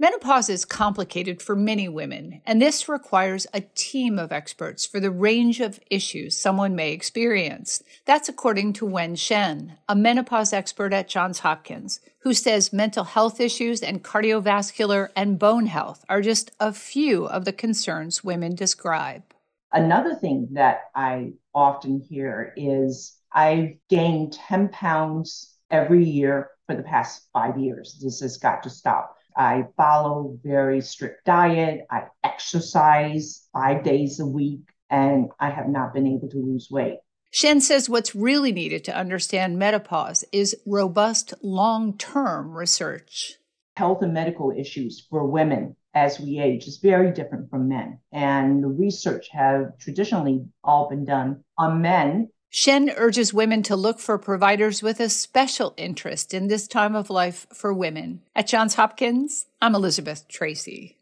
Menopause is complicated for many women, and this requires a team of experts for the range of issues someone may experience. That's according to Wen Shen, a menopause expert at Johns Hopkins, who says mental health issues and cardiovascular and bone health are just a few of the concerns women describe. Another thing that I often hear is I've gained 10 pounds every year for the past five years. This has got to stop I follow very strict diet. I exercise five days a week, and I have not been able to lose weight. Shen says what's really needed to understand menopause is robust long term research. Health and medical issues for women as we age is very different from men. And the research have traditionally all been done on men Shen urges women to look for providers with a special interest in this time of life for women. At Johns Hopkins, I'm Elizabeth Tracey.